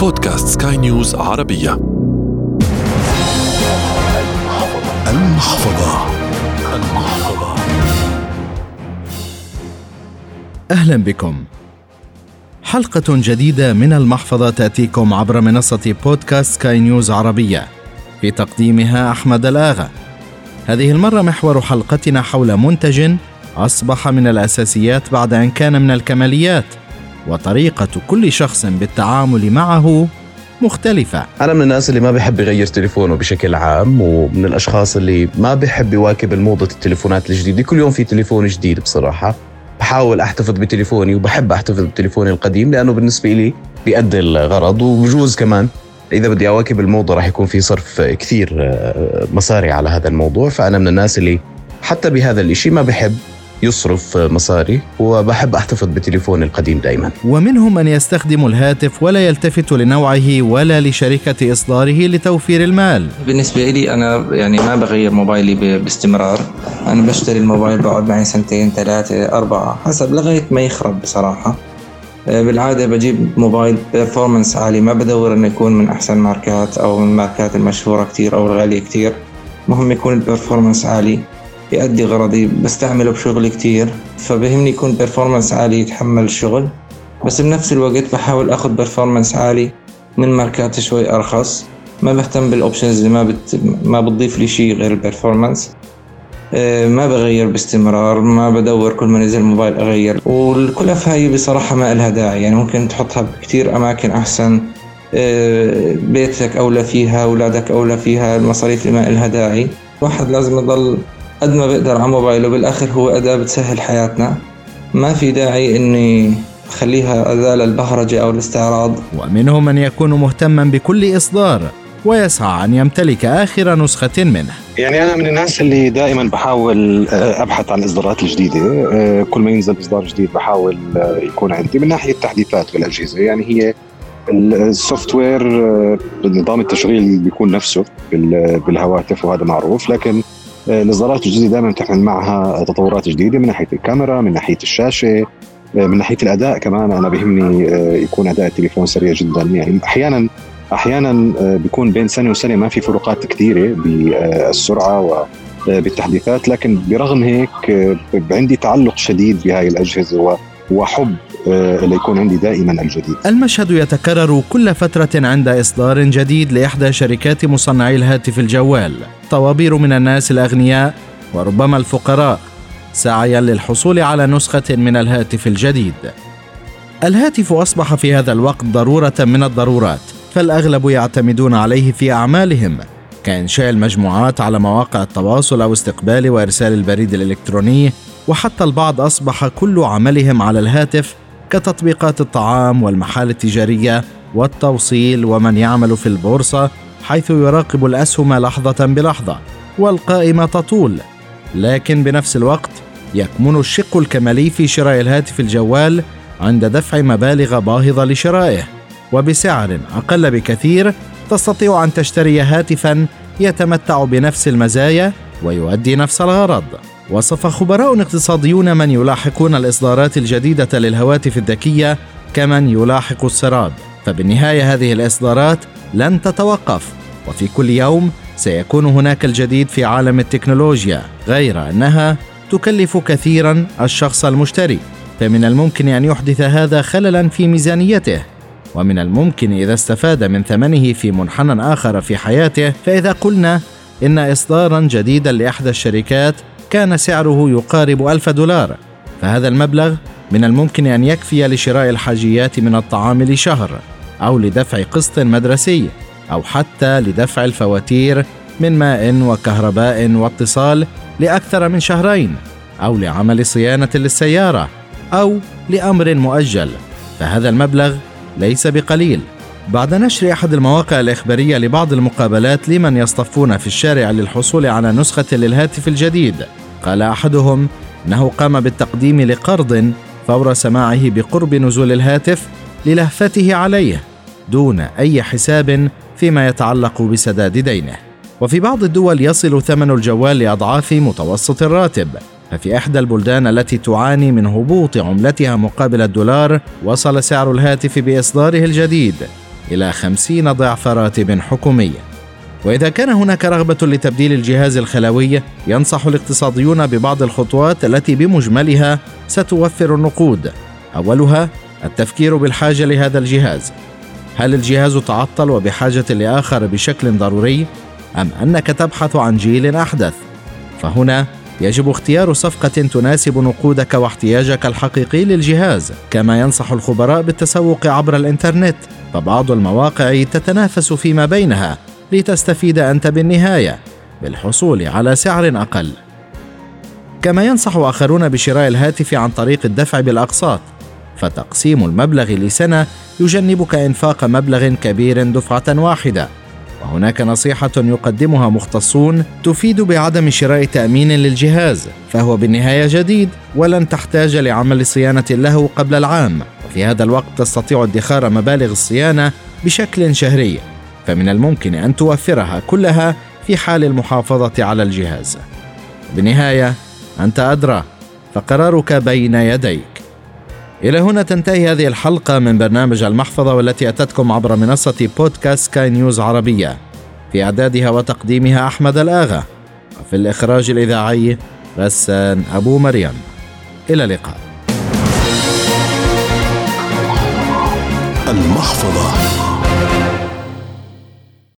بودكاست سكاي نيوز عربية. المحفظة. المحفظة أهلا بكم. حلقة جديدة من المحفظة تأتيكم عبر منصة بودكاست سكاي نيوز عربية. في تقديمها أحمد الآغا. هذه المرة محور حلقتنا حول منتج أصبح من الأساسيات بعد أن كان من الكماليات. وطريقة كل شخص بالتعامل معه مختلفة. أنا من الناس اللي ما بحب يغير تليفونه بشكل عام ومن الأشخاص اللي ما بحب يواكب الموضة التليفونات الجديدة. كل يوم في تليفون جديد بصراحة. بحاول أحتفظ بتليفوني وبحب أحتفظ بتليفوني القديم لأنه بالنسبة لي بيأدي الغرض وبجوز كمان إذا بدي أواكب الموضة راح يكون في صرف كثير آه، مصاري على هذا الموضوع. فأنا من الناس اللي حتى بهذا الإشي ما بحب يصرف مصاري وبحب أحتفظ بتليفوني القديم دائما ومنهم من يستخدم الهاتف ولا يلتفت لنوعه ولا لشركة إصداره لتوفير المال. بالنسبة لي أنا يعني ما بغير موبايلي باستمرار. أنا بشتري الموبايل بقعد معي سنتين ثلاثة أربعة حسب لغاية ما يخرب بصراحة. آه، بالعادة بجيب موبايل performance عالي ما بدور إنه يكون من أحسن ماركات أو من الماركات المشهورة كتير أو الغالية كتير. مهم يكون ال performance عالي. يؤدي غرضي. بستعمله بشغلي كتير. فبهمني يكون performance عالي يتحمل الشغل. بس بنفس الوقت بحاول آخذ performance عالي من ماركات شوي أرخص. ما بهتم بال options اللي ما بت... ما بتضيف لي شيء غير ال performance آه، ما بغير باستمرار ما بدور كل ما نزل موبايل أغير. والكلف هاي بصراحة ما لها داعي. يعني ممكن تحطها بكتير أماكن أحسن. آه، بيتك أولى فيها أولادك أولى فيها المصاريف اللي ما لها داعي. الواحد لازم يضل قد ما بقدر على موبايله بالآخر هو أداة بتسهل حياتنا. ما في داعي إني أخليها أداة للبهرجة أو الاستعراض. ومنهم من يكون مهتما بكل إصدار ويسعى أن يمتلك آخر نسخة منه. يعني أنا من الناس اللي دائما بحاول آه، أبحث عن الإصدارات الجديدة آه، كل ما ينزل إصدار جديد بحاول آه، يكون عندي. من ناحية التحديثات بالأجهزة يعني هي السوفت وير نظام التشغيل بيكون نفسه بالهواتف وهذا معروف لكن الاصدارات الجديده دائما تحمل معها تطورات جديدة من ناحية الكاميرا من ناحية الشاشة من ناحية الأداء كمان. أنا بهمني آه، يكون أداء التليفون سريع جدا. يعني أحيانا أحيانا آه، بيكون بين سنة وسنة ما في فروقات كثيرة بالسرعه وبالتحديثات لكن برغم هيك آه، عندي تعلق شديد بهاي الأجهزة وحب ليكون عندي دائما الجديد. المشهد يتكرر كل فترة عند إصدار جديد لإحدى شركات مصنعي الهاتف الجوال. طوابير من الناس الأغنياء وربما الفقراء. سعيا للحصول على نسخة من الهاتف الجديد. الهاتف أصبح في هذا الوقت ضرورة من الضرورات فالأغلب يعتمدون عليه في أعمالهم كإنشاء المجموعات على مواقع التواصل أو استقبال وإرسال البريد الإلكتروني وحتى البعض أصبح كل عملهم على الهاتف كتطبيقات الطعام والمحال التجارية والتوصيل ومن يعمل في البورصة حيث يراقب الأسهم لحظة بلحظة والقائمة تطول. لكن بنفس الوقت يكمن الشق الكمالي في شراء الهاتف الجوال عند دفع مبالغ باهظة لشرائه. وبسعر أقل بكثير تستطيع أن تشتري هاتفا يتمتع بنفس المزايا ويؤدي نفس الغرض. وصف خبراء اقتصاديون من يلاحقون الإصدارات الجديدة للهواتف الذكية كمن يلاحق السراب. فبالنهاية هذه الإصدارات لن تتوقف وفي كل يوم سيكون هناك الجديد في عالم التكنولوجيا غير أنها تكلف كثيرا الشخص المشتري. فمن الممكن أن يحدث هذا خللا في ميزانيته ومن الممكن إذا استفاد من ثمنه في منحنى آخر في حياته فإذا قلنا إن إصدارا جديدا لإحدى الشركات كان سعره يقارب ألف دولار فهذا المبلغ من الممكن أن يكفي لشراء الحاجيات من الطعام لشهر أو لدفع قسط مدرسي أو حتى لدفع الفواتير من ماء وكهرباء واتصال لأكثر من شهرين أو لعمل صيانة للسيارة أو لأمر مؤجل فهذا المبلغ ليس بقليل. بعد نشر أحد المواقع الإخبارية لبعض المقابلات لمن يصطفون في الشارع للحصول على نسخة للهاتف الجديد قال أحدهم إنه قام بالتقديم لقرض فور سماعه بقرب نزول الهاتف للهفته عليه دون أي حساب فيما يتعلق بسداد دينه. وفي بعض الدول يصل ثمن الجوال لأضعاف متوسط الراتب ففي إحدى البلدان التي تعاني من هبوط عملتها مقابل الدولار وصل سعر الهاتف بإصداره الجديد. إلى خمسين ضعف راتب حكومي. وإذا كان هناك رغبة لتبديل الجهاز الخلوي ينصح الاقتصاديون ببعض الخطوات التي بمجملها ستوفر النقود. أولها التفكير بالحاجة لهذا الجهاز. هل الجهاز تعطل وبحاجة لآخر بشكل ضروري أم أنك تبحث عن جيل أحدث؟ فهنا يجب اختيار صفقة تناسب نقودك واحتياجك الحقيقي للجهاز، كما ينصح الخبراء بالتسوق عبر الإنترنت، فبعض المواقع تتنافس فيما بينها لتستفيد أنت بالنهاية بالحصول على سعر أقل. كما ينصح آخرون بشراء الهاتف عن طريق الدفع بالأقساط، فتقسيم المبلغ لسنة يجنبك إنفاق مبلغ كبير دفعة واحدة. وهناك نصيحة يقدمها مختصون تفيد بعدم شراء تأمين للجهاز، فهو بالنهاية جديد ولن تحتاج لعمل صيانة له قبل العام، وفي هذا الوقت تستطيع ادخار مبالغ الصيانة بشكل شهري، فمن الممكن أن توفرها كلها في حال المحافظة على الجهاز. بالنهاية أنت أدرى، فقرارك بين يديك. إلى هنا تنتهي هذه الحلقة من برنامج المحفظة والتي أتتكم عبر منصة بودكاست سكاي نيوز عربية. في إعدادها وتقديمها أحمد الآغا. وفي الإخراج الإذاعي غسان أبو مريم. إلى اللقاء. المحفظة.